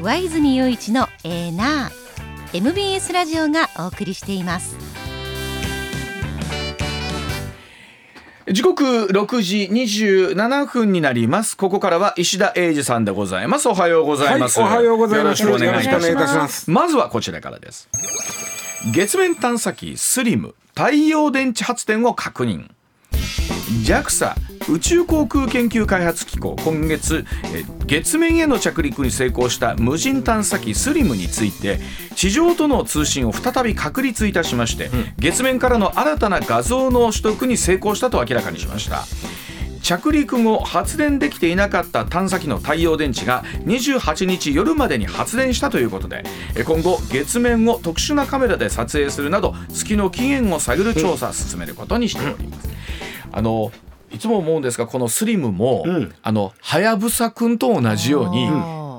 上泉雄一のエーナー MBS ラジオがお送りしています。時刻6時27分になります。ここからは石田英二さんでございます。おはようございます、はい、おはようございます。よろしくお願いいたします。まずはこちらからです。月面探査機スリム太陽電池発電を確認。JAXA 宇宙航空研究開発機構今月え月面への着陸に成功した無人探査機スリムについて地上との通信を再び確立いたしまして、月面からの新たな画像の取得に成功したと明らかにしました着陸後発電できていなかった探査機の太陽電池が28日夜までに発電したということでえ今後月面を特殊なカメラで撮影するなど月の起源を探る調査を進めることにしております。あのいつも思うんですがこのスリムも、ん。あのはやぶさくんと同じように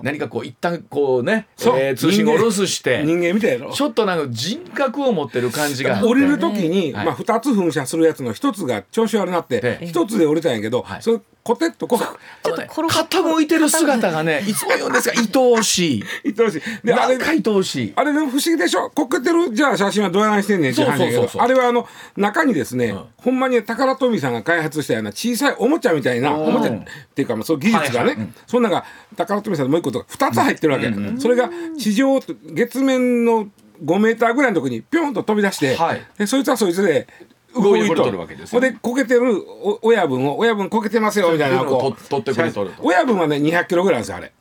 何かこう一旦こうね、えー通信を下ろすして人間みたいちょっとなんか人格を持ってる感じが。降りる時に、はい。まあ、2つ噴射するやつの1つが調子悪なってええ。1つで降りたんやけど、はい。それコテッとこうちょっと傾いてる姿がねいつも言うんですが愛おしい。言ってほしい。であれ愛おしい。あれでも不思議でしょ？こけてるじゃあ写真はどうやらしてんねんって話やけど。あれはあの中にですね、ん。ほんまに宝富さんが開発したような小さいおもちゃみたいなおもちゃっていうかまあそう技術がね、そんなのが宝富さんのもう一個とか2つ入ってるわけ、それが地上月面の5メーターぐらいのところにピョンと飛び出して、はいでそいつはそい。つで動いるわけですよでこけてるお親分を親分こけてますよみたいなこう。取ってくれとると。親分はね200キロぐらいなんですよあれ。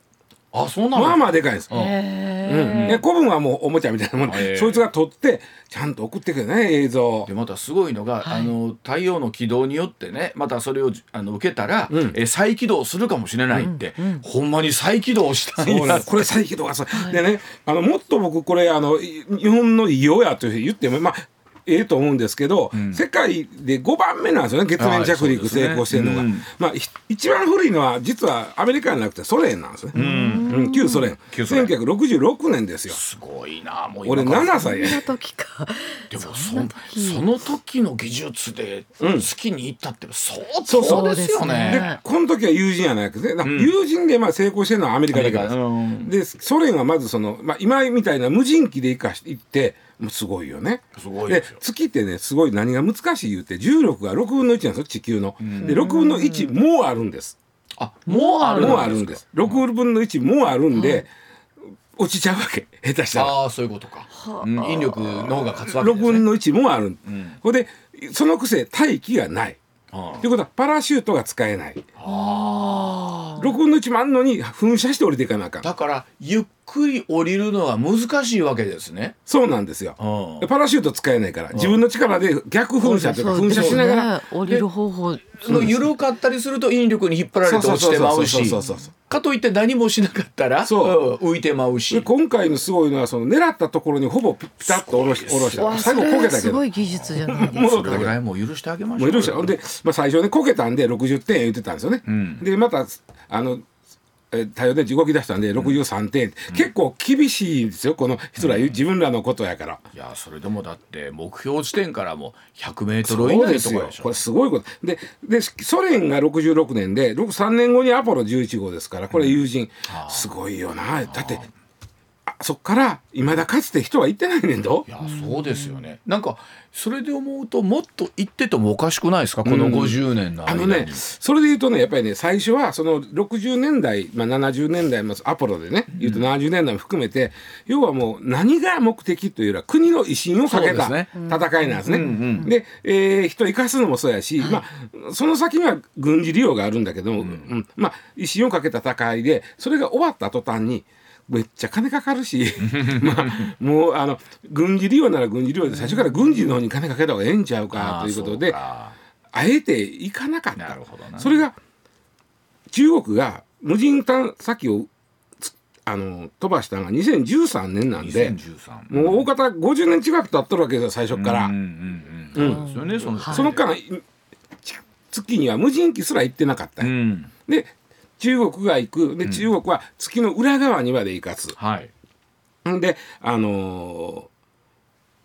あそうなの？まあまあでかいんです、うん。へで古文はもうおもちゃみたいなもの、そいつが撮ってちゃんと送ってくるね映像。でまたすごいのが、あの太陽の軌道によってねまたそれをあの受けたら、うん。え再起動するかもしれないって、ほんまに再起動したんや。そうなこれ再起動がそう、でねあのもっと僕これあのい日本の偉業やというふうに言ってもまあええと思うんですけど、世界で5番目なんですよね月面着陸成功してるのが、はいそうですね。まあひ一番古いのは実はアメリカじゃなくてソ連なんですね、うん。旧ソ連。旧ソ連。1966年ですよ。すごいなもう俺今。から7歳や。そんな時か。でもその時の技術で月に行ったって相そうそう。当ですよそうですね。ねこの時は友人やなくて、友人でまあ成功してるのはアメリカだけです、うん。でソ連はまずその、まあ、今みたいな無人機で行かし行ってすごいよね。すごいですよ月ってねすごい何が難しい言うて重力が6分の1なんですよ地球の。で6分の1もうあるんです。あもうあるもうあるんです。6分の1もうあるんで、落ちちゃうわけ下手したら。ああそういうことか、うん引力の方が勝つわけ6ですね。分の1もある。ほんでそのくせ大気がない。あということはパラシュートが使えない。あ6分の1もあんのに噴射して降りていかなあかん。だからゆっくり降りるのは難しいわけですね。そうなんですよ。うん。でパラシュート使えないから自分の力で逆噴射というか噴射しながらね。降りる方法。その緩かったりすると引力に引っ張られて落ちてまうしそうそうそうそう。そうかといって何もしなかったらそう。うん浮いてまうでし今回のすごいのはその狙ったところにほぼピタッと下ろし下ろした。最後こけたけど。すごい技術じゃないですか。それぐらいもう許してあげましょうもういろいろほんで、まあ、最初ねこけたんで60点言ってたんですよね、ん。でまたあのえ太陽電池動き出したんで63点、結構厳しいんですよこの人ら、自分らのことやから。いやそれでもだって目標地点からも100メートそうル以内ですよとかでしょこれすごいこと。ででソ連が66年で3年後にアポロ11号ですからこれ友人、すごいよな。だってあそっからいまだかつて人は行ってないねんど。いやそうですよね、なんかそれで思うともっと行っててもおかしくないですか？この50年の間に、あのねそれで言うとねやっぱりね最初はその60年代、まあ、70年代もアポロでね言うと70年代も含めて、要はもう何が目的というよりは国の威信をかけた戦いなんですね。うんうんで、えー人生かすのもそうやし、まあ、その先には軍事利用があるんだけども、うん。まあ、威信をかけた戦いでそれが終わった途端にめっちゃ金かかるし。まあもうあの軍事利用なら軍事利用で最初から軍事の方に金かけた方がええんちゃうかということであえて行かなかった。なるほどなそれが中国が無人探査機をつあの飛ばしたのが2013年なんで2013もう大方50年近く経っとるわけですよ最初から。その間い月には無人機すら行ってなかった。うん。で中国が行く。で中国は月の裏側にまで行かす、はい。んであのー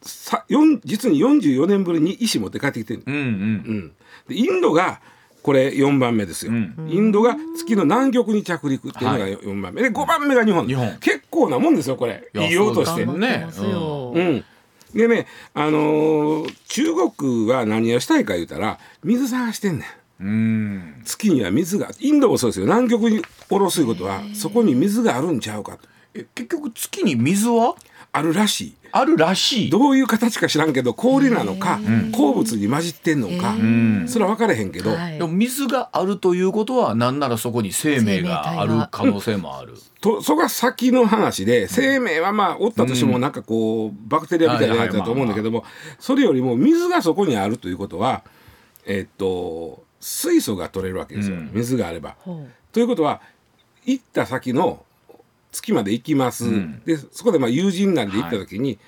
さ実に44年ぶりに石持って帰ってきてる、うんうん。うん、でインドがこれ4番目ですよ、うん。インドが月の南極に着陸っていうのがはい。4番目。で5番目が日本。日本。結構なもんですよこれ。いや異様として。そう頑張ってますよ。うん。でねあのー中国は何をしたいか言うたら水探してんねんうん。月には水がインドもそうですよ。南極に下ろすいうことはそこに水があるんちゃうかと。え結局月に水は？あるらしい。あるらしい。どういう形か知らんけど氷なのか鉱物に混じってんのかんそれは分からへんけど、はい。でも水があるということはなんならそこに生命がある可能性もある。とそこが先の話で生命はまあおったとしてもなんかこうバクテリアみたいなやつだと思うんだけどもそれよりも水がそこにあるということはえっと水素が取れるわけですよ、うん。水があれば。ほということは行った先の月まで行きます、ん。でそこでまあ友人なんで行った時に、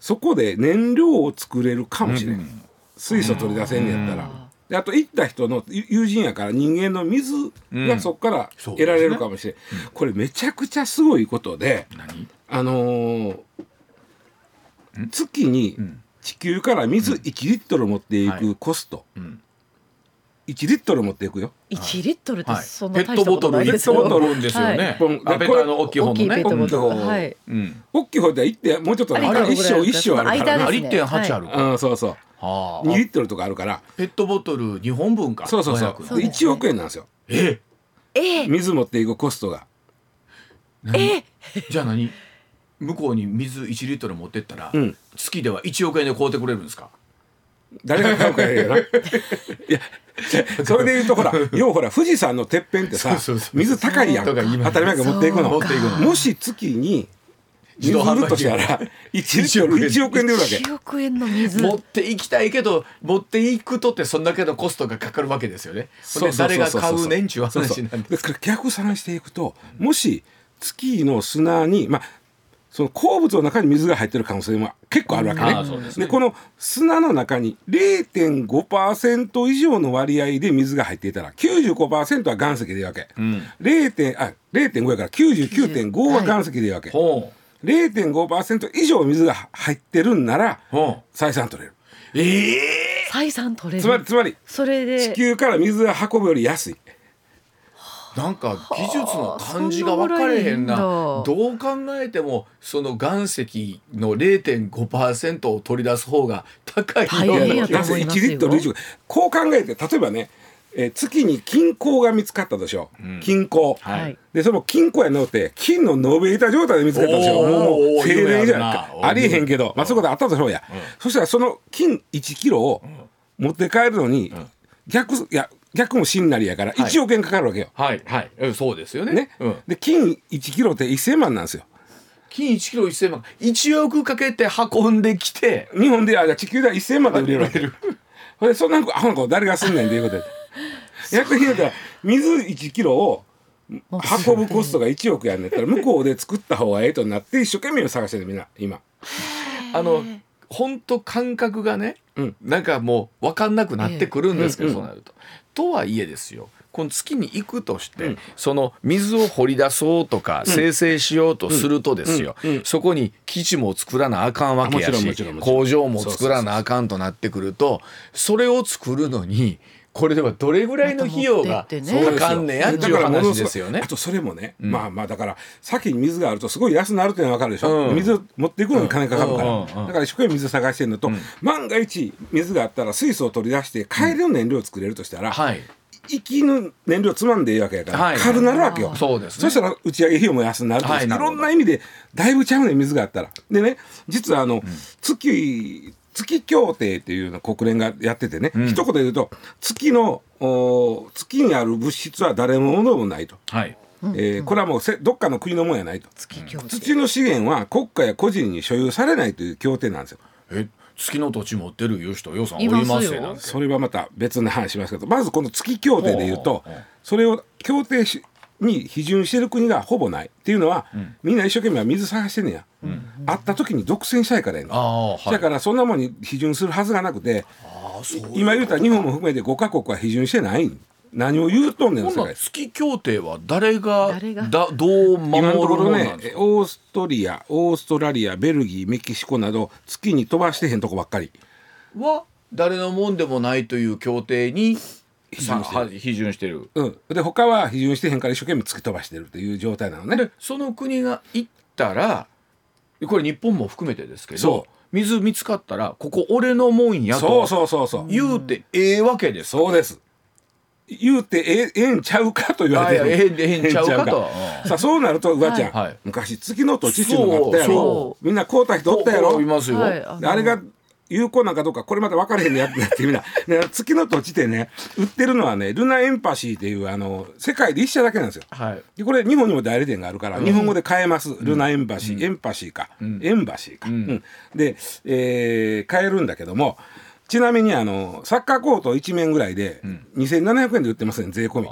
そこで燃料を作れるかもしれん、うん。水素取り出せんねやったら。であと行った人の友友人やから人間の水がそこから得られるかもしれん、これめちゃくちゃすごいことで何？あのー月にん。地球から水1リットル持っていはい。くコスト、ん1リットル持っていくよ。う。1リットルってはい。そんペッな大したことトボトルないですよ。ペットボトルですよね。はい。あペットの大きい方のね。大きいペットボトル。大きい方はい。うん。大きい方では1点もうちょっとあ升あるから。な間ですね。1.8あるか。うんそうそう。は2リあ。ットルとかあるから。ペットボトル2本分か。そうそうそう。500そうですね。1億円なんですよ。え？え？え水持っていくコストが。何？じゃあ何？向こうに水1リットル持ってったら、うん。月では1億円で買うてくれるんですか？誰が買うかや いや それで言うとほら要はほら富士山のてっぺんってさそうそうそう水高いやん。当たり前やから持っていくの。持っていくの。もし月に水売自動販売機。るとしたら1リットル1億円で売るわけ。1億円の水。持っていきたいけど持っていくとってそんだけのコストがかかるわけですよね。ほんで誰が買うねんちゅうそうそう話なんでですから逆算していくともし月の砂にまあその鉱物の中に水が入ってる可能性も結構あるわけね。ですねでこの砂の中に0.5%以上の割合で水が入っていたら95%は岩石でいいわけ。ん 0. 点あ0.5やから99.5は岩石でいいわけ。ほ0.5%以上水が入ってるんなら採算取れる。うええ採算取れる。つまりつまりそれで地球から水が運ぶより安い。なんか技術の感じが分かれへんな。はあどう考えてもその岩石の0.5%を取り出す方が高い大よう1思いますよ。リットル以上こう考えて例えばね、えー月に金鉱が見つかったでしょ、ん。金鉱、はい。はいでその金庫やのって金の延べ板状態で見つかったんですよおーもうもうおー精霊じゃ夢あるな。ありえへんけどまあそういうことあったとしようや、そしたらその金1キロを持って帰るのに、逆いや逆もしんなりやから1億円かかるわけよ、はいはい。うんそうですよね。ね、うん、で金1キロって1000万なんですよ。金1キロ1000万。1億かけて運んできて日本であ地球では1000万で売れるわけ。ほんでそんなアホなこと誰がすんねんっていうことで逆に言うたら水1キロを運ぶコストが1億やん。ねったら向こうで作った方がええとなって一生懸命探してるみんな今。あの本当感覚がね、うん。なんかもう分かんなくなってくるんですけど、ええそうなると。とはいえですよ。この月に行くとして、その水を掘り出そうとか、生成しようとするとですよ、うんうんそこに基地も作らなあかん。わけやし工場も作らなあかんとなってくるとそれを作るのにこれではどれぐらいの費用がかかんねやっていう話ですよね。あ。とそれもね、まあまあだから先に水があるとすごい安なるっていうのは分かるでしょ、うん。水を持っていくのに金かかるから、うんうんうんだから一生懸命水探してるのと、万が一水があったら水素を取り出して帰りの燃料を作れるとしたら、はい、行きの燃料つまんでいいわけやから、はい。軽なるわけよ。そうですね。そしたら打ち上げ費用も安になると、、はい。いろんな意味でだいぶちゃうねん水があったら。でね実はあの、月月協定っていうのを国連がやっててね、ん。一言で言うと月のお月にある物質は誰ものもないと、はい。えーこれはもうせどっかの国のもんやないと。月協定。土の資源は国家や個人に所有されないという協定なんですよ。え月の土地持ってるいう人ようさんおいりますよそれはまた別の話しますけどまずこの月協定で言うとそれを協定しに批准してる国がほぼないっていうのは、みんな一生懸命水探してんねや、会った時に独占したいからやねん。ああはい。だからそんなもんに批准するはずがなくて今言うたら日本も含めて5カ国は批准してない。何を言うとんねん世界。月協定は誰が誰が？だどう守る今のとねオーストリアオーストラリアベルギーメキシコなど月に飛ばしてへんとこばっかり。は誰のもんでもないという協定に批さ准してる。は批准してるうん、で他は批准してへんから一生懸命突き飛ばしてるという状態なのね。でその国が行ったらこれ日本も含めてですけど水見つかったらここ俺のもんやとそうそうそうそう。言うてええわけですそうです。言うてええええんちゃうかと言われてる。ええええんちゃうかとさあそうなるとうわちゃん、はい昔月の土地っていうのがあったやろそ。みんな買うた人おったやろい。ますよ、はいあであれが有効なんかどうかこれまた分からへんのやってなってみんな。ね月の土地ってね売ってるのはねルナエンパシーっていうあの世界で一社だけなんですよ。はい。でこれ日本にも代理店があるから、日本語で買えます、ルナエンバシー、エンパシーか、エンバシーか、うん。で、えー買えるんだけどもちなみにあのサッカーコート1面ぐらいで、2700円で売ってますね税込み。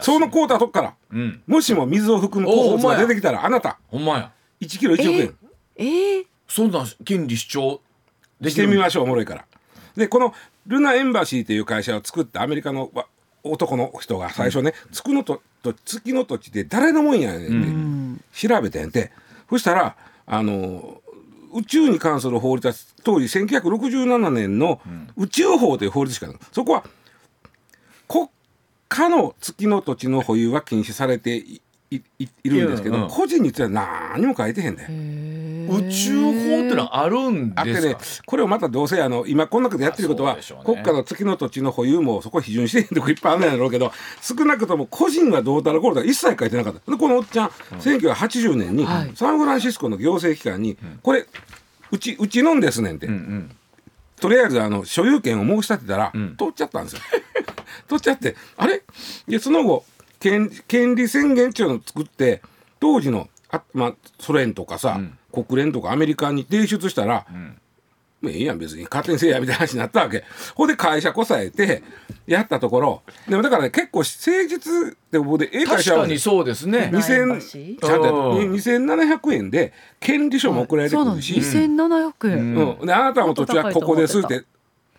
そのコートはどっから、ん。もしも水を含む鉱物が出てきたらあなたほんまや。1キロ1億円。えー、そんな権利主張でしてみましょうおもろいから。でこのルナエンバシーという会社を作ったアメリカのわ男の人が最初ね、月のとと月の土地で誰のもんやねんって調べてんて。そしたらあの宇宙に関する法律は当時1967年の宇宙法という法律しかない。そこは国家の月の土地の保有は禁止されているんですけど、個人については何も書いてへんで。宇宙法ってのはあるんあってねですかこれをまたどうせあの今こんなことやってることは、ね。国家の月の土地の保有もそこ批准してへんとこいっぱいあるんやろうけど 少なくとも個人がどうたらこうたら一切書いてなかった。でこのおっちゃん、1980年にはい。サンフランシスコの行政機関に、これうちうちのんですねんって、とりあえずあの所有権を申し立てたら、取っちゃったんですよ。取っちゃってあれ？でその後権権利宣言っていうのを作って当時のあ、まあ、ソ連とかさ、国連とかアメリカに提出したら、まあいいやん別に勝手にせえやみたいな話になったわけ。ほんで会社こさえてやったところ。でもだからね結構誠実って僕でええ会社は確かにそうですね。ルナエン2000バシーちゃん。とうん2700円で権利書も送られてくるし、2700円、うん。であなたの土地はここですって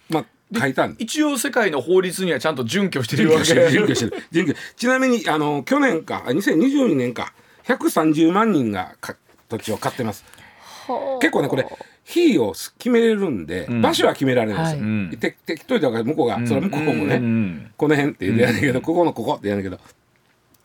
まあ書いたん。で一応世界の法律にはちゃんと準拠してるわけ。準拠してる準拠してる準拠ちなみにあの去年かあ2022年か130万人がか土地を買ってます。結構ねこれ日を決めれるんで、場所は決められるんですよ、て適当にだから向こうが、それは向こうもね、うん。この辺って言うてやんねんけど、ここのここってやんねんけど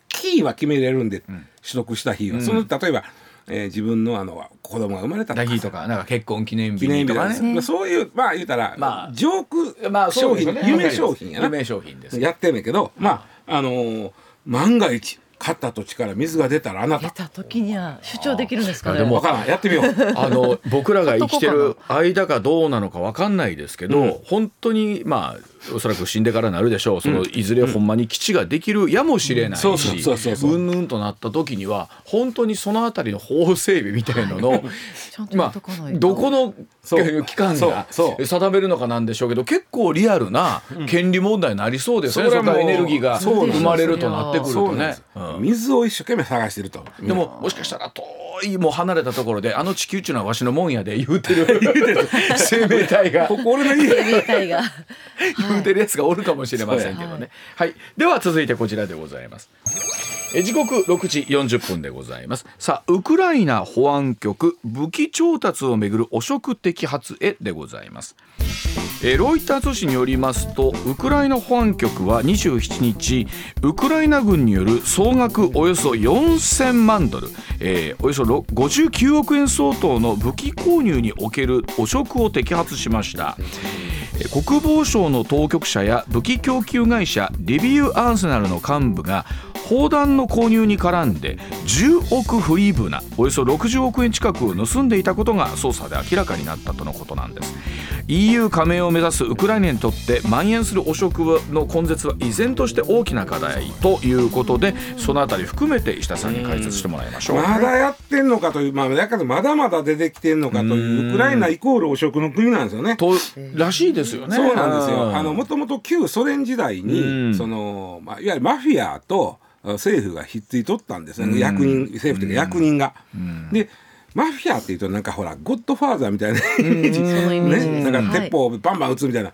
キーは決めれるんで、取得した日は、その例えば、えー自分のあの子供が生まれたとか。とかなんか結婚記念日とかね。日とかね、まあ、そういうまあ言うたら、まあジョークまあそ商品、うですよね。夢商品やな。夢商品です。やってんねんけどまああのー万が一買った土地から水が出たらあなた。出た時には主張できるんですかね？あでも分からん。やってみよう。あの僕らが生きてる間がどうなのか分かんないですけど、本当にまあおそらく死んでからなるでしょう。そのいずれほんまに基地ができるやもしれないそうそうしそう。んぬんとなった時には本当にそのあたりの法整備みたいなの まあどこのそう。機関がそう。定めるのかなんでしょうけど結構リアルな権利問題になりそうですね、うこからエネルギーが生まれるとなってくるとね。そうなん水を一生懸命探してると。でももしかしたら遠いもう離れたところであの地球っていうのはわしのもんやで言うてる。生命体が。ここ俺の家。生命体が。言うてるやつがおるかもしれませんけどね。はい、では続いてこちらでございます。時刻6時40分でございます。さあウクライナ保安局武器調達をめぐる汚職摘発へでございます。えロイター通信によりますとウクライナ保安局は27日ウクライナ軍による総額およそ4000万ドル、えーおよそ59億円相当の武器購入における汚職を摘発しました。国防省の当局者や武器供給会社リビウ・アーセナルの幹部が砲弾の購入に絡んで10億フリーブナおよそ60億円近くを盗んでいたことが捜査で明らかになったとのことなんです EU 加盟を目指すウクライナにとって蔓延する汚職の根絶は依然として大きな課題ということでそのあたり含めて石田さんに解説してもらいましょう。まだやってんのかというまあだけどまだまだ出てきてんのかというウクライナイコール汚職の国なんですよね。とらしいですよね。そうなんですうよ。あのもともと旧ソ連時代に、うんそのまあいわゆるマフィアとあ政府がひっついとったんですね。役人政府というか役人が。でマフィアっていうとなんかほらゴッドファーザーみたいなイメージ、ね、なんかはい鉄砲をバンバン撃つみたいな。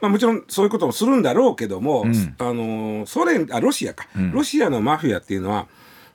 まあ、もちろんそういうこともするんだろうけども、あのソ連あロシアか、ロシアのマフィアっていうのは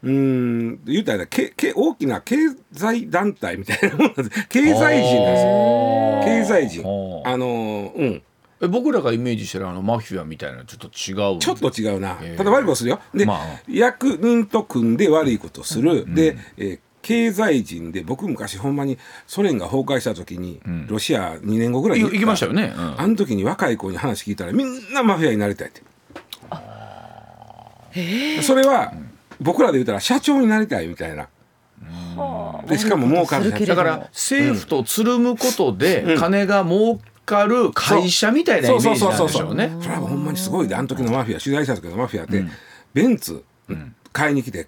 うーん言うたらけけ大きな経済団体みたいなもんなんです。経済人なんですよ。経済人。あのうんえ僕らがイメージしてるあのマフィアみたいなのちょっと違うちょっと違うな、えー。ただ悪いことするよ。で、まあ。役人と組んで悪いことする、で、えー経済人で僕昔ほんまにソ連が崩壊した時に、ロシア2年後ぐらい行きましたよね、うん。あの時に若い子に話聞いたらみんなマフィアになりたいって。それは僕らで言ったら社長になりたいみたいな。でしかも儲かるだから政府とつるむことで金が儲かる会社みたいなイメージなんでしょうね。それはほんまにすごいであの時のマフィア取材した時のマフィアって、ベンツ買いに来て、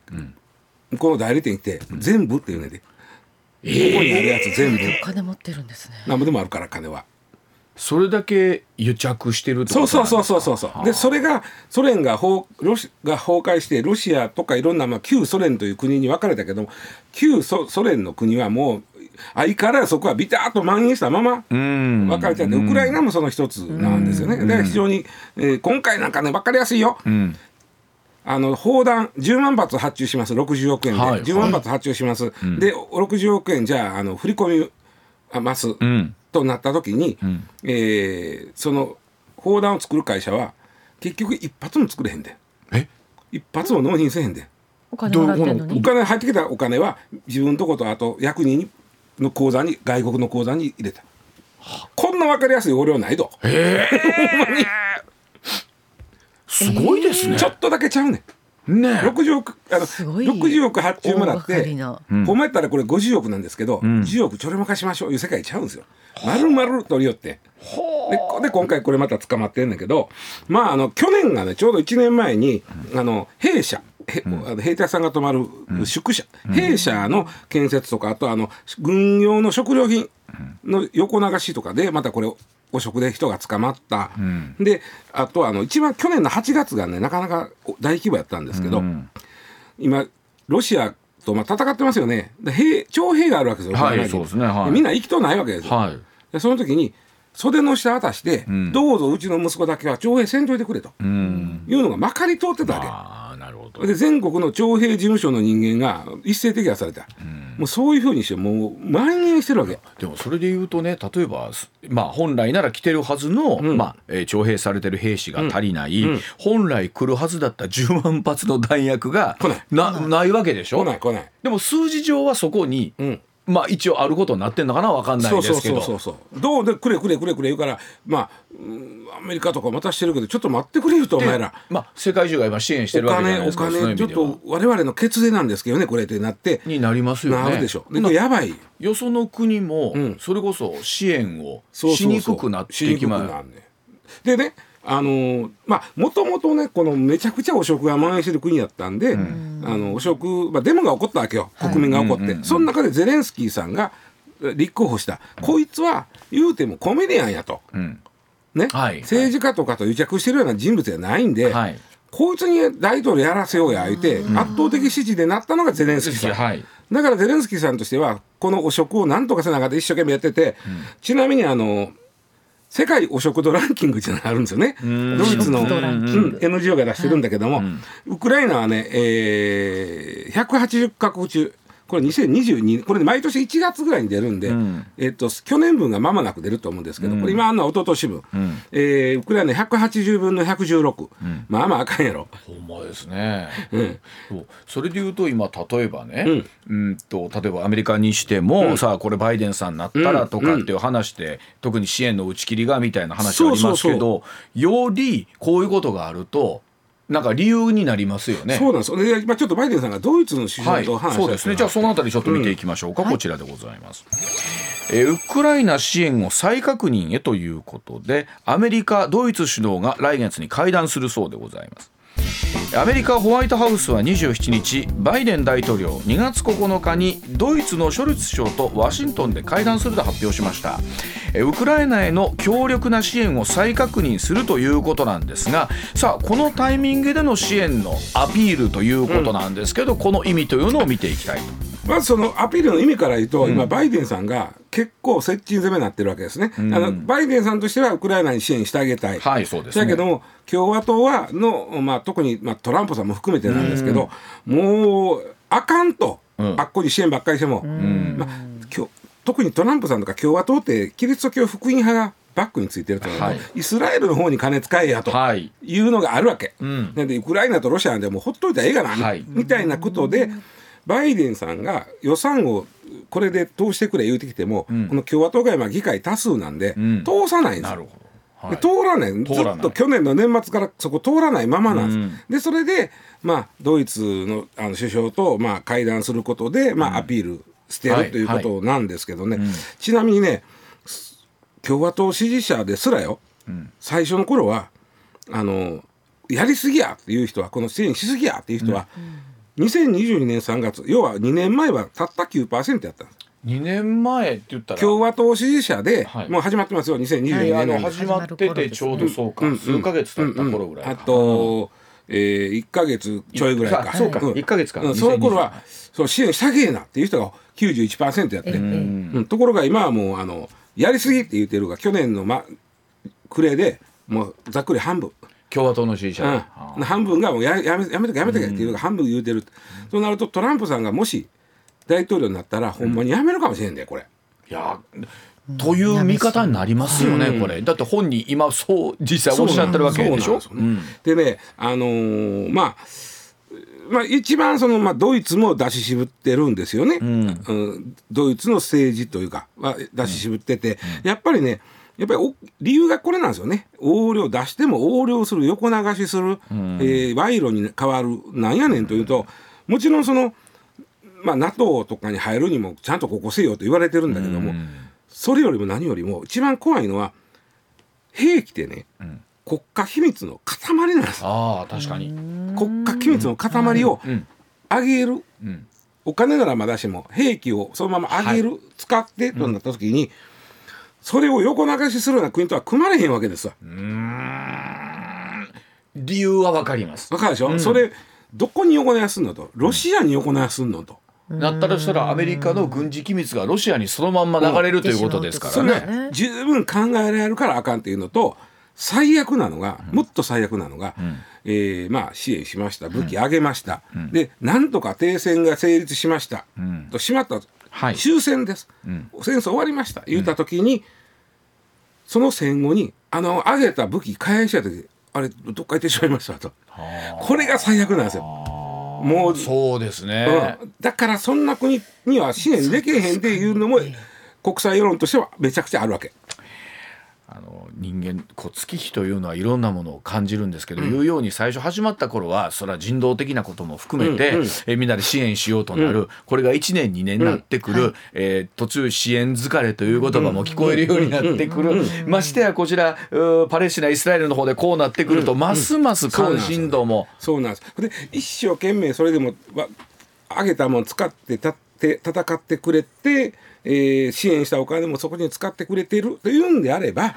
向こうの代理店行って、全部って言うねんで、ここにあるやつ全部、お金持ってるんですね。なんぼでもあるから金は。それだけ癒着してるってこそうとなんですか？そうそうそうそうそうでそれがソ連が崩ロシが崩壊してロシアとかいろんな、まあ、旧ソ連という国に分かれたけども旧ソソ連の国はもう相変わらずそこはビターッと蔓延したままうん。分かれててウクライナもその一つなんですよね。だから非常に、えー今回なんかね分かりやすいよ。うん。あの砲弾10万発発注します。60億円で、はい。10万発発注します、で60億円じゃああの振り込みあます、うん。となった時に、ん。えーその砲弾を作る会社は結局一発も作れへんで。え？一発も納品せへんで。お金もらってんのおに金入ってきたお金は自分のとことあと役人の口座に外国の口座に入れた。こんな分かりやすい横領ないと、すごいですね。ちょっとだけちゃうねん。ね60億あのすごい。60億発注もらってほんまやったらこれ50億なんですけど、10億ちょれまかしましょういう世界ちゃうんですよ。丸々取り寄って。でこで今回これまた捕まってんだけどまああの去年がねちょうど1年前に、あの弊社へあの兵隊さんが泊まる宿舎、弊社の建設とかあとあの軍用の食料品の横流しとかでまたこれ汚職で人が捕まった、であとあの一番去年の8月がねなかなか大規模やったんですけど、今ロシアとまあ戦ってますよね。で兵徴兵があるわけですよ、はいそうですねはい。みんな行きとうないわけですよ、はい。でその時に袖の下渡して、ん。どうぞうちの息子だけは徴兵せんといてくれとうん。いうのがまかり通ってたわけ。ああ。で全国の徴兵事務所の人間が一斉摘発された、もうそういうふうにしてもう蔓延してるわけ。でもそれで言うとね例えばすまあ本来なら来てるはずの、ん。まあえー徴兵されてる兵士が足りない、本来来るはずだった10万発の弾薬が来ない。なないわけでしょ？来ない来ない、でも数字上はそこに、うん、まあ一応あることになってんのかなわかんないですけど。そうそうそうどうでくれくれくれくれ言うからまあうんアメリカとかまたしてるけどちょっと待ってくれよとお前ら。まあ世界中が今支援しておるわけじゃない金おですかそういう金ちょっと我々の血税なんですけどねこれってなって。になりますよね。なるでしょ。でこれやばい。よその国も、ん。それこそ支援をしにくくなってきまなんねでねあのーまあもともとねこのめちゃくちゃ汚職が蔓延してる国やったんで、あの汚職、まあ、デモが起こったわけよ。国民が起こって、その中でゼレンスキーさんがえ立候補した、こいつは言うてもコメディアンやと、うん。ね。はい。政治家とかと癒着してるような人物じゃないんで、はい。こいつに大統領やらせようや言うて、圧倒的支持でなったのがゼレンスキーさん。はい。だからゼレンスキーさんとしてはこの汚職をなんとかせなあかんって一生懸命やってて、ちなみにあの世界汚職度ランキングっていうのがあるんですよね。ドイツの、うん。NGO が出してるんだけども、ウクライナはね、えー、180カ国中これ2022これ毎年1月ぐらいに出るんで、ん。えっと去年分が間もなく出ると思うんですけど、これ今あんのは一昨年分、えーウクライナ180分の116、まあまああかんやろ。ほんまですね、うん。そう。それで言うと今例えばね、うん、と例えばアメリカにしても、さあこれバイデンさんになったらとかっていう話で、特に支援の打ち切りがみたいな話ありますけどよりこういうことがあるとなんか理由になりますよね。そうなんですよで今ちょっとバイデンさんがドイツの首はい、相と話したそうですね。じゃあそのあたりちょっと見ていきましょうか。こちらでございます。えーウクライナ支援を再確認へということで、アメリカ、ドイツ首脳が来月に会談するそうでございます。アメリカホワイトハウスは27日バイデン大統領2月9日にドイツのショルツ首相とワシントンで会談すると発表しましたウクライナへの強力な支援を再確認するということなんですがさあこのタイミングでの支援のアピールということなんですけど、この意味というのを見ていきたいと。まずそのアピールの意味から言うと、今バイデンさんが結構接近攻めになってるわけですね、あのバイデンさんとしてはウクライナに支援してあげたい、はいそうですね。だけども共和党はの、まあ、特に、まあ、トランプさんも含めてなんですけど、もうあかんと、うん。あっこに支援ばっかりしても、まあ、きょ特にトランプさんとか共和党ってキリスト教福音派がバックについてると、はい。イスラエルの方に金使えやと。はい。いうのがあるわけ、ん。なんでウクライナとロシアなんでもうほっといたらええがな、はいみたいなことでバイデンさんが予算をこれで通してくれ言うてきても、この共和党が今議会多数なんで、ん。通さないんですよ。はでい、通らない。ずっと去年の年末からそこ通らないままなんです、うん。でそれで、まあ、ドイツのあの首相と、まあ、会談することで、まあ、アピールしてはいるということなんですけどね、はい。うんちなみにね共和党支持者ですらよ、最初の頃はあのやりすぎやっていう人はこの支援しすぎやっていう人は、2022年3月要は2年前はたった9%やったんです。2年前って言ったら。共和党支持者で、はい。もう始まってますよ2022はい年の始まっててちょうどそうか、うん数ヶ月経った頃ぐらいか、あと、えー、1か月ちょいぐらいか。あそうか。ん。一ヶ月か。うんその頃はそう支援したげえなっていう人が91%やって、うん。ところが今はもうあのやりすぎって言ってるが去年の、ま、暮れでもうざっくり半分。共和党の支持者。うん、半分がもうややめやめとけやめとけっていうのが半分言うてる、そうなるとトランプさんがもし大統領になったらほんまにやめるかもしれんでこれ。いやという見方になりますよね、これ。だって本人今そう実際おっしゃってるわけでしょ？でね。あのーまあまあ、一番その、まあ、ドイツも出し渋ってるんですよね、うん。ドイツの政治というかは出し渋ってて、やっぱりねやっぱりお理由がこれなんですよね。横領出しても横領する横流しする、えー賄賂に変わるなんやねんというともちろんその、まあ、NATO とかに入るにもちゃんとここせよと言われてるんだけども、それよりも何よりも一番怖いのは兵器ってね、国家秘密の塊なんです。ああ確かに、国家機密の塊をうん。上げる、うん。お金ならまだしも兵器をそのまま上げる、使ってとなった時に、それを横流しするような国とは組まれへんわけですわ。理由はわかります。わかるでしょ、それどこに横流しすんのと？ロシアに横流しすんのと？なったらしたらアメリカの軍事機密がロシアにそのまんま流れるということですからね。は十分考えられるからあかんっていうのと最悪なのが、もっと最悪なのが、えーまあ、支援しました。武器上げました、でなんとか停戦が成立しました、としまった、はい。終戦です、戦争終わりました。言った時に、その戦後にあの上げた武器返した時あれどっか行ってしまいましたと。これが最悪なんですよ。もうそうですね。うん、だからそんな国には支援できへんっていうのも国際世論としてはめちゃくちゃあるわけ。あの人間こう月日というのはいろんなものを感じるんですけど、いうように最初始まった頃はそれは人道的なことも含めて、うんうんえみんなで支援しようとなる、これが1年2年になってくる、えー途中支援疲れという言葉も聞こえるようになってくる、ましてやこちらパレスチナイスラエルの方でこうなってくると、ますます関心度も。そうなんです。で一生懸命それでもわ上げたもの使ってたって戦ってくれて、えー支援したお金もそこに使ってくれてるというんであれば、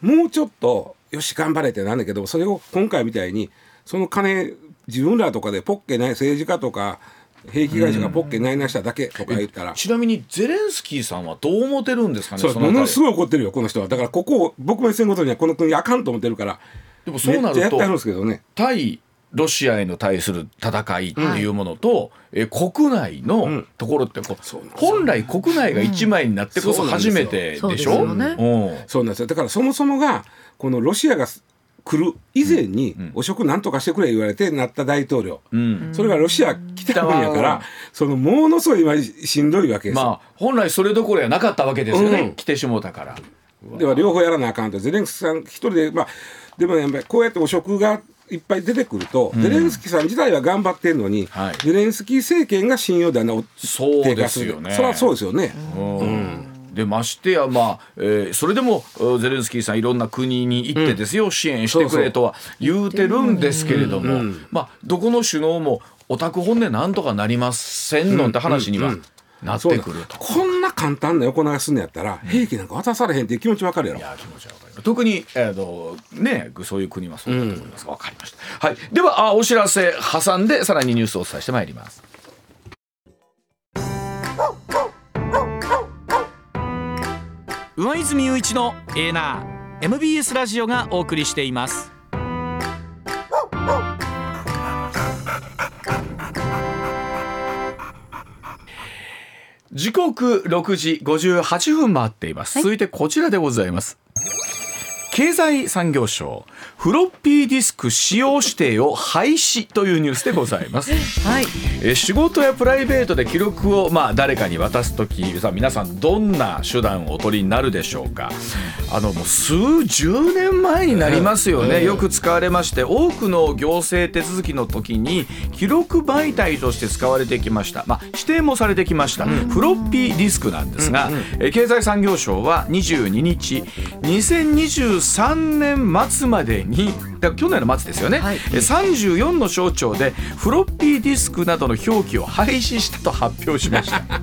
もうちょっとよし頑張れってなんだけどそれを今回みたいにその金自分らとかでポッケない政治家とか兵器会社がポッケないなしただけとか言ったら。ちなみにゼレンスキーさんはどう思ってるんですかねものすごい怒ってるよこの人は。だからここを撲滅せんことにはこの国あかんと思ってるから。でもそうなるとんですけどね。対ロシアへの対する戦いっていうものと、え国内のところってこう、そうなん本来国内が一枚になってこそ初めてでしょ、うそうなんですよ。だからそもそもがこのロシアが来る以前に汚職なんとかしてくれ言われてなった大統領、うん。それがロシア来た分やから、そのものすごい今しんどいわけですよ、まあ本来それどころやなかったわけですよね、うん。来てしもうたから。では両方やらなあかんと。ゼレンスキーさん一人でまあでもねやっぱりこうやって汚職がいっぱい出てくると、ゼレンスキーさん自体は頑張ってんのに、はい。ゼレンスキー政権が信用度はそう低下するですよね。それはそうですよね、うん。でましてやまあ、えーそれでもうんゼレンスキーさんいろんな国に行ってですよ、支援してくれとは言うてるんですけれども、まあどこの首脳もお宅本音なんとかなりませんのって話にはなってくると。こんな簡単な横流しすんのやったら、兵器なんか渡されへんっていう気持ちわかるやろ。いや気持ちはわかる特に、えーとね、そういう国はそうだと思います。が、わかりました。はい、ではあお知らせ挟んでさらにニュースをお伝えしてまいります。上泉雄一のエーナー MBS ラジオがお送りしています。時刻6時58分回っています、続いてこちらでございます経済産業省フロッピーディスク使用指定を廃止というニュースでございます。はいえー仕事やプライベートで記録を、まあ、誰かに渡す時さあ皆さんどんな手段をお取りになるでしょうか。あのもう数十年前になりますよね、よく使われまして多くの行政手続きの時に記録媒体として使われてきました、まあ、指定もされてきました、フロッピーディスクなんですが、えー経済産業省は22日2023年末までに去年の末ですよね、はい。え34の省庁でフロッピーディスクなどの表記を廃止したと発表しました。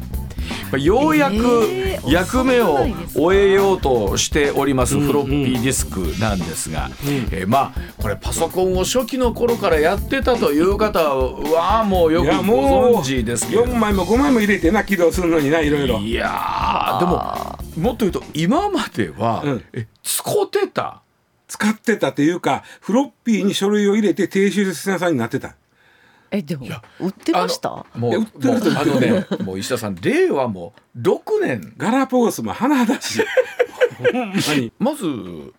まあようやくえー役目を終えようとしておりますフロッピーディスクなんですが、えーまあこれパソコンを初期の頃からやってたという方はもうよくご存知ですけど。4枚も5枚も入れてな起動するのにないろいろ。いやーでももっと言うと今までは、うん。え使ってた？使ってたっていうかフロッピーに書類を入れて低収出屋さんになってたえでも売ってました？あのもうえ売ってるもうあのねもう石田さん令和も6年。ガラパゴスも花だし。まず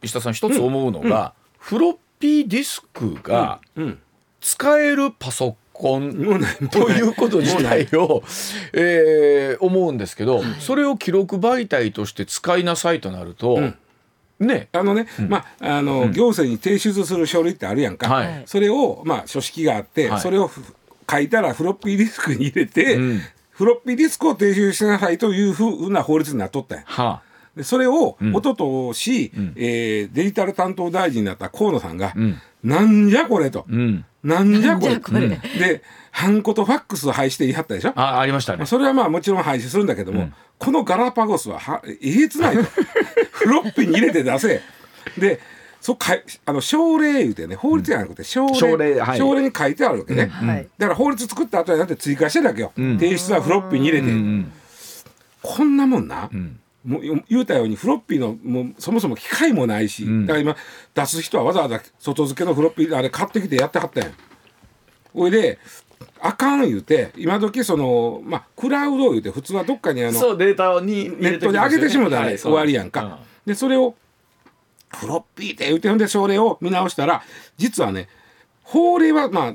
石田さん一つ思うのが、フロッピーディスクがうん。使えるパソコンとい。いうこと自体を、えー思うんですけど、それを記録媒体として使いなさいとなると、んね。あのね、まああの、行政に提出する書類ってあるやんか、はい。それをまあ書式があって、はい。それをふ書いたらフロッピーディスクに入れて、うん。フロッピーディスクを提出しなさいというふうな法律になっとったんや。はでそれをん。一昨年、えーデジタル担当大臣になった河野さんが、ん。なんじゃこれと、うん、なんじゃこれ。なんじゃこれ。でハンコとファックスを廃止して言い張ったでしょ？あありましたね。まあ、それはまあもちろん廃止するんだけども、このガラパゴスははえげつないと。フロッピーに入れて出せ。でそかいあの省令言うてね法律じゃなくて省令,、省令はい。省令に書いてあるわけね、はい。だから法律作った後になって追加してるわけよ、提出はフロッピーに入れて、うんこんなもんな、ん。もう言うたようにフロッピーのもうそもそも機械もないし、ん。だから今出す人はわざわざ外付けのフロッピーあれ買ってきてやってはったん。やほいであかん言うて今時そのまあクラウド言うて普通はどっかにあのそうデータにネットで上げてしもたら、はい終わりやんか、でそれをフロッピーって言うてほんでそれを見直したら実はね法令はまあ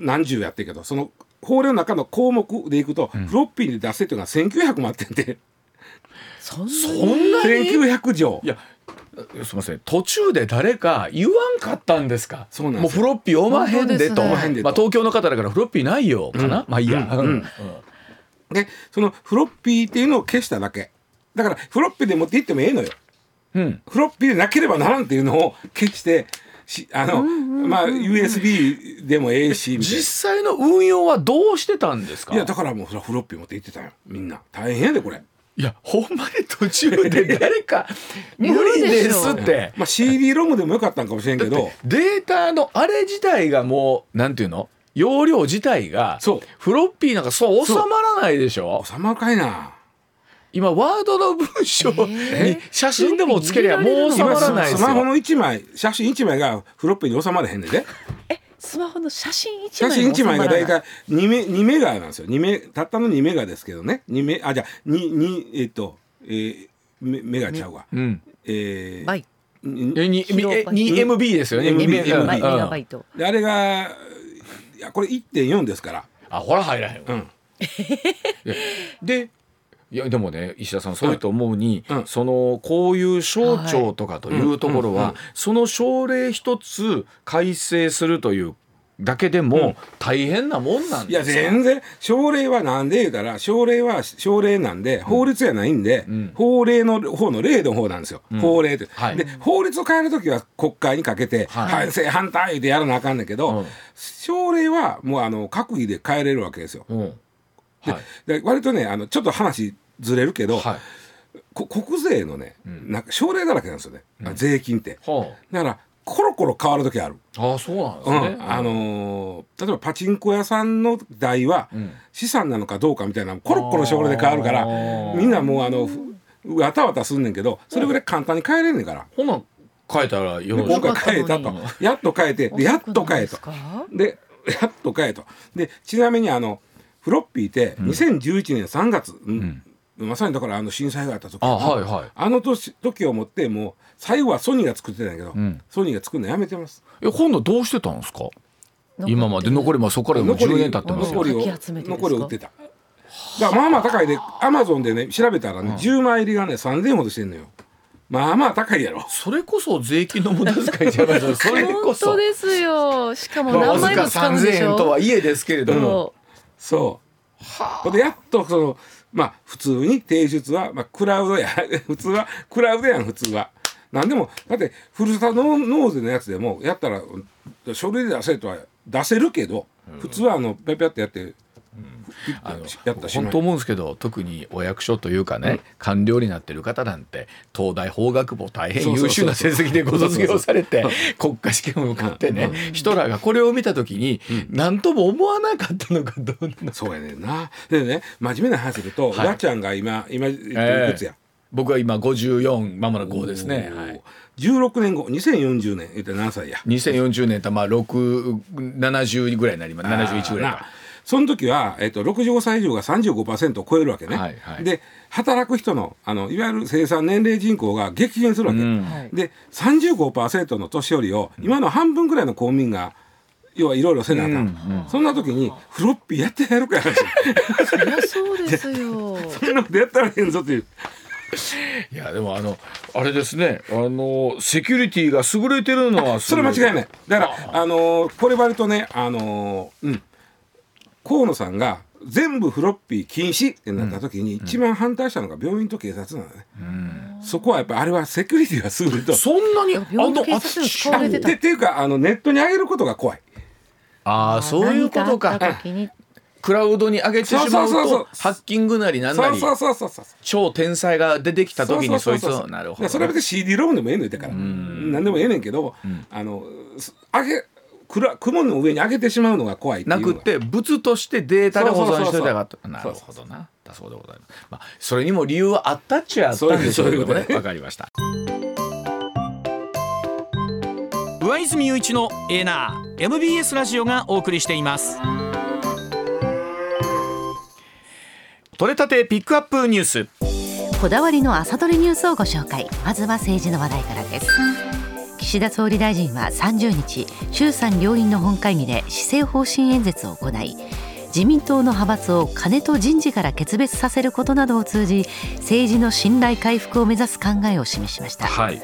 何十やってるけどその法令の中の項目でいくと、フロッピーに出せっていうのが1900もあってんでそんなそんなに1900条。いやすみません。途中で誰か言わんかったんですか？そうなんですよ。もうフロッピー読まへんでと。ね。読まあ、東京の方だからフロッピーないよかな、まあいいや、うん。うん。でそのフロッピーっていうのを消しただけ。だからフロッピーで持って行ってもええのよ。うん。フロッピーでなければならんっていうのを消してしあの、まあ USB でもええし実際の運用はどうしてたんですか？いやだからもうフロッピー持って行ってたよ。みんな。大変やでこれいやほんまに途中で 誰か無理ですって。まあ CD ロムでもよかったんかもしれんけど。データのあれ自体がもうなんていうの？容量自体がそう。フロッピーなんかそう収まらないでしょ？収まるかいな。今ワードの文章に写真でもつけりゃもう収まらないですスマホよの1枚写真1枚がフロッピーに収まらへんねんでスマホの写真一写真1枚が大体体2メ ,2 メガなんですよ。2メたったの2メガですけどね。2メあじゃあ2 2えっと、えー、メメガちゃうわ、うん。えーバイ。んえにキロバイえ 2MB ですよね。MB 2うんメうんガバイト。であれがいやこれ1.4ですから。あほら入らへんわ。うん。でいやでもね石田さんそれと思うに、うんそのこういう省庁とかというところは、うんうんその省令一つ改正するというだけでも大変なもんなんいや。全然省令はなんで言うたら省令は省令なんで法律じゃないんで、ん。法令の方の例の方なんですよ、法令って、はい。で法律を変える時は国会にかけてはい。反省反対言うてやらなあかんねんけど、うん。省令はもうあの閣議で変えれるわけですよ。うん。はいで割とねあのちょっと話ずれるけど、はい。こ国税のね、なんか省令だらけなんですよね、税金って。はだからコロコロ変わる時ある。あ、あそうなんですうね。ん、あのー例えばパチンコ屋さんの代はん。資産なのかどうかみたいなコロコロ省令で変わるからみんなもうあのふわたわたすんねんけどそれぐらい簡単に変えれんねんから。ほな変えたらよでろしく。今回変えたと。やっと変えてでやっと変えと。遅くないですか？でやっと変えと。でちなみにあのフロッピーって2011年3月。まさにだからあの震災があった時。あはいはい。あの年時をもってもう最後はソニーが作ってたんやけど、ん。ソニーが作るのやめてます。え今度どうしてたんですか？今まで残りまあそこからもう10年経ってますよ。残りをかき集めてですか？残りを売ってた。だからまあまあ高いでアマゾンでね調べたらね、10枚入りがね3000円ほどしてんのよ。まあまあ高いやろ。それこそ税金の無駄遣いじゃないですか。それこ本そ当ですよ。しかも何枚も使うん3000でしょ？円とはいえですけれどもそそうでやっとそのまあ普通に提出は、まあ、クラウドや。普通はクラウドやん普通は。何でもだってふるさと納税のやつでもやったらうん書類で出せとは出せるけど、普通はあのペペってやって、ピッてやったらしまい。本当思うんですけど特にお役所というかね、官僚になってる方なんて東大法学部大変優秀な成績でご卒業されて国家試験を受かってね人らがこれを見た時に何とも思わなかったのかどうなのそうやねんな。でね真面目な話すると、はい。わちゃんが今今いくつや、僕は今54まもなく5ですね、はい、16年後2040年言って何歳や。2040年とまあ670ぐらいになります。71ぐらいなかその時は、えっと、65歳以上が35%を超えるわけね、はいはい。で働く人のあのいわゆる生産年齢人口が激減するわけ、うん。はい。で35%の年寄りを今の半分ぐらいの公民が要はいろいろせなあかん、そんな時にフロッピーやってやるかやそりゃそうですよ。そんなことやったらへんぞっていう。いやでもあのあれですね。あのセキュリティが優れてるのはそれ間違いない。だからあのーこれ割とねあのーうん河野さんが全部フロッピー禁止ってなった時に一番反対したのが病院と警察なのね、そこはやっぱあれはセキュリティが優れると。そんなにあの警察に使われて。た。でっていうかあのネットに上げることが怖い。ああそういうこと何かクラウドに上げてしまうとハッキングなりなんなりそうそうそうそうそう。超天才が出てきた時にそいつううう。を。なるほどそれは別に CD ロムでもええのよだから。何でもええねんけど、あのす上げくら雲の上に上げてしまうのが怖いなくて物としてデータで保存してたかとそうそうそうなるほどな。だそうでございます、まあ、それにも理由はあったっちゃあったんでしょうけどね。そういうことねわかりました。上泉雄一のエーナー MBS ラジオがお送りしています。取れたてピックアップニュース。こだわりの朝取れニュースをご紹介。まずは政治の話題からです岸田総理大臣は30日衆参両院の本会議で施政方針演説を行い自民党の派閥を金と人事から決別させることなどを通じ政治の信頼回復を目指す考えを示しました。はい。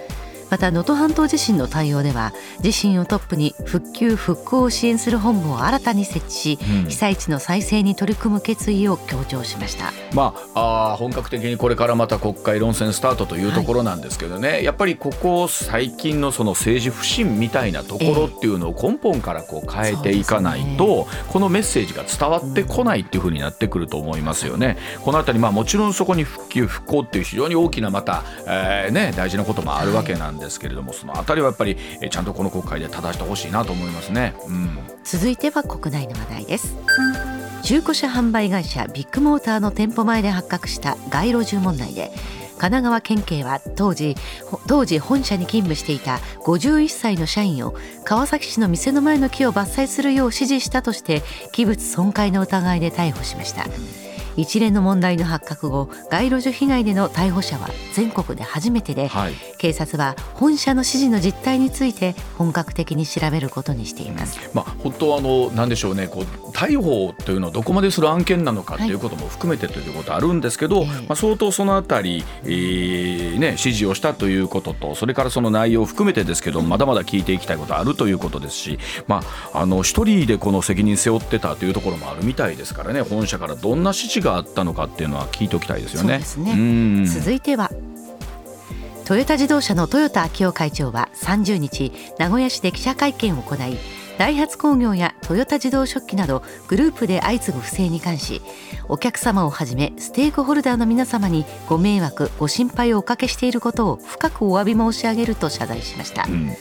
また能登半島地震の対応では自身をトップに復旧復興を支援する本部を新たに設置し、うん。被災地の再生に取り組む決意を強調しました。まあ、あー本格的にこれからまた国会論戦スタートというところなんですけどね、やっぱりここ最近のその政治不信みたいなところっていうのを根本からこう変えていかないと、このメッセージが伝わってこないっていうふうになってくると思いますよね。このあたりまあもちろんそこに復旧復興っていう非常に大きなまた、えーね、大事なこともあるわけなんですけれども、そのあたりはやっぱりえちゃんとこの国会で正してほしいなと思いますね。うん。続いては国内の話題です。中古車販売会社ビッグモーターの店舗前で発覚した街路樹問題で神奈川県警は当時当時本社に勤務していた51歳の社員を川崎市の店の前の木を伐採するよう指示したとして器物損壊の疑いで逮捕しました。一連の問題の発覚後街路樹被害での逮捕者は全国で初めてで、はい。警察は本社の指示の実態について本格的に調べることにしています。まあ、本当はあのなんでしょうねこう逮捕というのをどこまでする案件なのかとい。うことも含めてということあるんですけど、ええ。まあ、相当そのあたり、えーね、指示をしたということとそれからその内容を含めてですけどまだまだ聞いていきたいことあるということですし、まあ、あの一人でこの責任背負ってたというところもあるみたいですからね本社からどんな指示があったのかっていうのは聞いておきたいですよね。ね。うん。続いては。トヨタ自動車の豊田章男会長は30日名古屋市で記者会見を行いダイハツ工業やトヨタ自動食器などグループで相次ぐ不正に関しお客様をはじめステークホルダーの皆様にご迷惑ご心配をおかけしていることを深くお詫び申し上げると謝罪しました、うん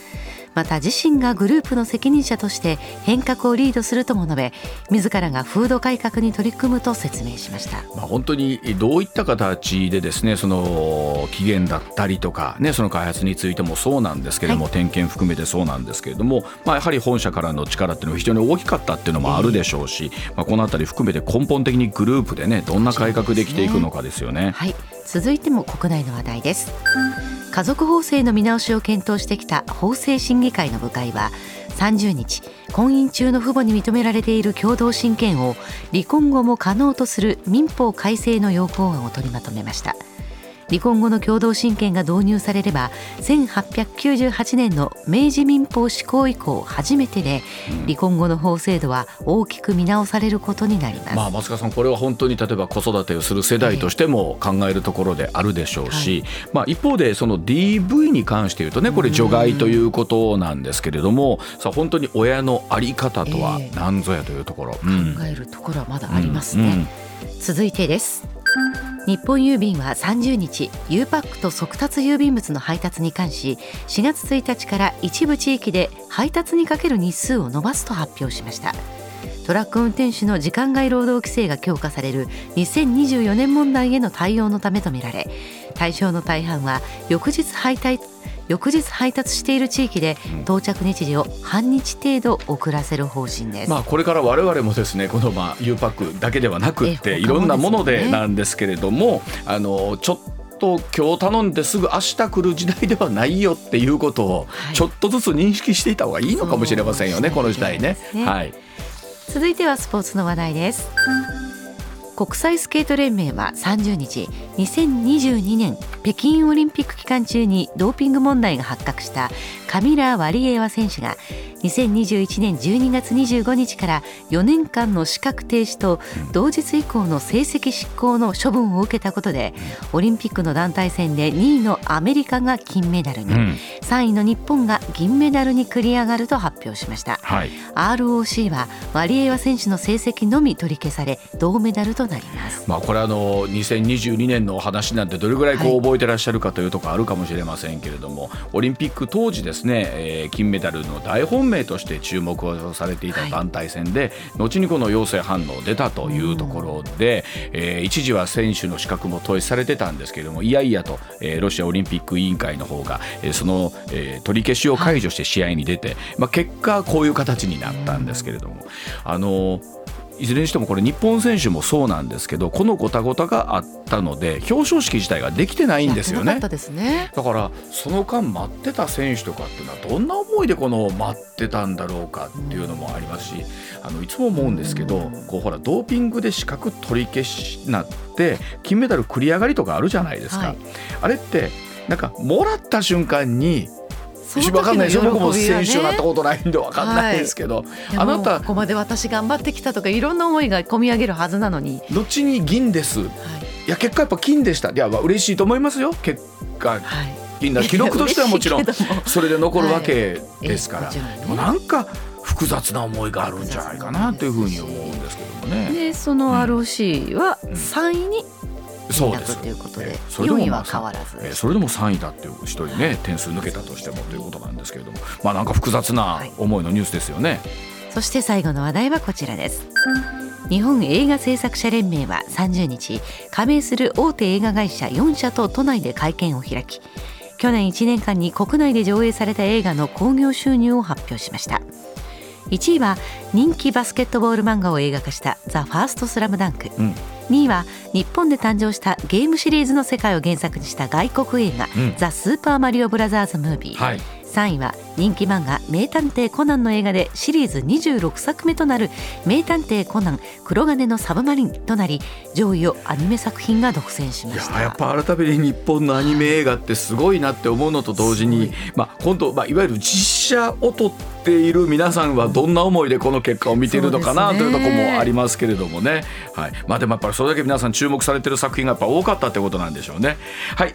また自身がグループの責任者として変革をリードするとも述べ自らが風土改革に取り組むと説明しました。まあ、本当にどういった形でですねその期限だったりとか、ね、その開発についてもそうなんですけれども、点検含めてそうなんですけれども、まあ、やはり本社からの力っていうのは非常に大きかったっていうのもあるでしょうし、まあ、このあたり含めて根本的にグループでねどんな改革できていくのかですよね。はい続いても国内の話題です。家族法制の見直しを検討してきた法制審議会の部会は30日婚姻中の父母に認められている共同親権を離婚後も可能とする民法改正の要項案を取りまとめました。離婚後の共同親権が導入されれば1898年の明治民法施行以降初めてで離婚後の法制度は大きく見直されることになります、まあ、松川さんこれは本当に例えば子育てをする世代としても考えるところであるでしょうし、まあ、一方でその DV に関して言うとねこれ除外ということなんですけれどもさあ本当に親の在り方とは何ぞやというところ、うん。考えるところはまだありますね、うん。うん。続いてです日本郵便は30日 U パックと速達郵便物の配達に関し4月1日から一部地域で配達にかける日数を伸ばすと発表しました。トラック運転手の時間外労働規制が強化される2024年問題への対応のためとみられ対象の大半は翌日配達翌日配達している地域で到着日時を半日程度遅らせる方針です、まあ、これから我々もですねこのまあ U パックだけではなくってえいろんなものでなんですけれどもあのちょっと今日頼んですぐ明日来る時代ではないよっていうことをはい。ちょっとずつ認識していた方がいいのかもしれませんよね、そうこの時代ねね。はい。続いてはスポーツの話題です国際スケート連盟は30日2022年北京オリンピック期間中にドーピング問題が発覚したカミラ・ワリエワ選手が2021年12月25日から4年間の資格停止と同日以降の成績執行の処分を受けたことでオリンピックの団体戦で2位のアメリカが金メダルに、うん。3位の日本が銀メダルに繰り上がると発表しました。はい。ROC はワリエワ選手の成績のみ取り消され銅メダルとなります。まあ、これあの2022年のお話なんてどれぐらいこはいう覚えてらっしゃるかというところあるかもしれませんけれども、オリンピック当時ですね、えー金メダルの大本命として注目をされていた団体戦で、後にこの陽性反応出たというところで、えー一時は選手の資格も投資されてたんですけれどもいやいやと、えーロシアオリンピック委員会の方が、えーその、えー取り消しを解除して試合に出て、まあ、結果こういう形になったんですけれども。あのいずれにしてもこれ日本選手もそうなんですけどこのごたごたがあったので表彰式自体ができてないんですよね。ね。だからその間待ってた選手とかっていうのはどんな思いでこの待ってたんだろうかっていうのもありますしあのいつも思うんですけどこうほらドーピングで資格取り消しになって金メダル繰り上がりとかあるじゃないですか、はい。あれってなんかもらった瞬間にわかんないですよ僕も選手になったことないんでわかんないですけど、い。やあなたここまで私頑張ってきたとかいろんな思いが込み上げるはずなのに、後に銀です？はい。いや結果やっぱ金でした。いやまあ嬉しいと思いますよ。結果はい、金だ記録としてはもちろん。それで残るわけですから、でもなんか複雑な思いがあるんじゃないかなというふうに思うんですけどもね。でその ROC は3位にそうです。ということででも4位まあは変わらず。ええそれでも3位だっていう一人ね点数抜けたとしてもということなんですけれどもまあなんか複雑な思いのニュースですよね。そして最後の話題はこちらです。日本映画制作者連盟は30日加盟する大手映画会社4社と都内で会見を開き去年1年間に国内で上映された映画の興行収入を発表しました。1位は人気バスケットボール漫画を映画化した「ザ・ファーストスラムダンク。うん2位は日本で誕生したゲームシリーズの世界を原作にした外国映画うん「ザ・スーパーマリオブラザーズ・ムービー」はい3位は人気漫画「名探偵コナン」の映画でシリーズ26作目となる「名探偵コナン黒金のサブマリン」となり上位をアニメ作品が独占しました。ややっぱ改めて日本のアニメ映画ってすごいなって思うのと同時に、まあ本当、まあ、いわゆる実写を撮っている皆さんはどんな思いでこの結果を見ているのかなねというところもありますけれどもね、はい。まあ、でもやっぱりそれだけ皆さん注目されている作品がやっぱ多かったってことなんでしょうね。はい。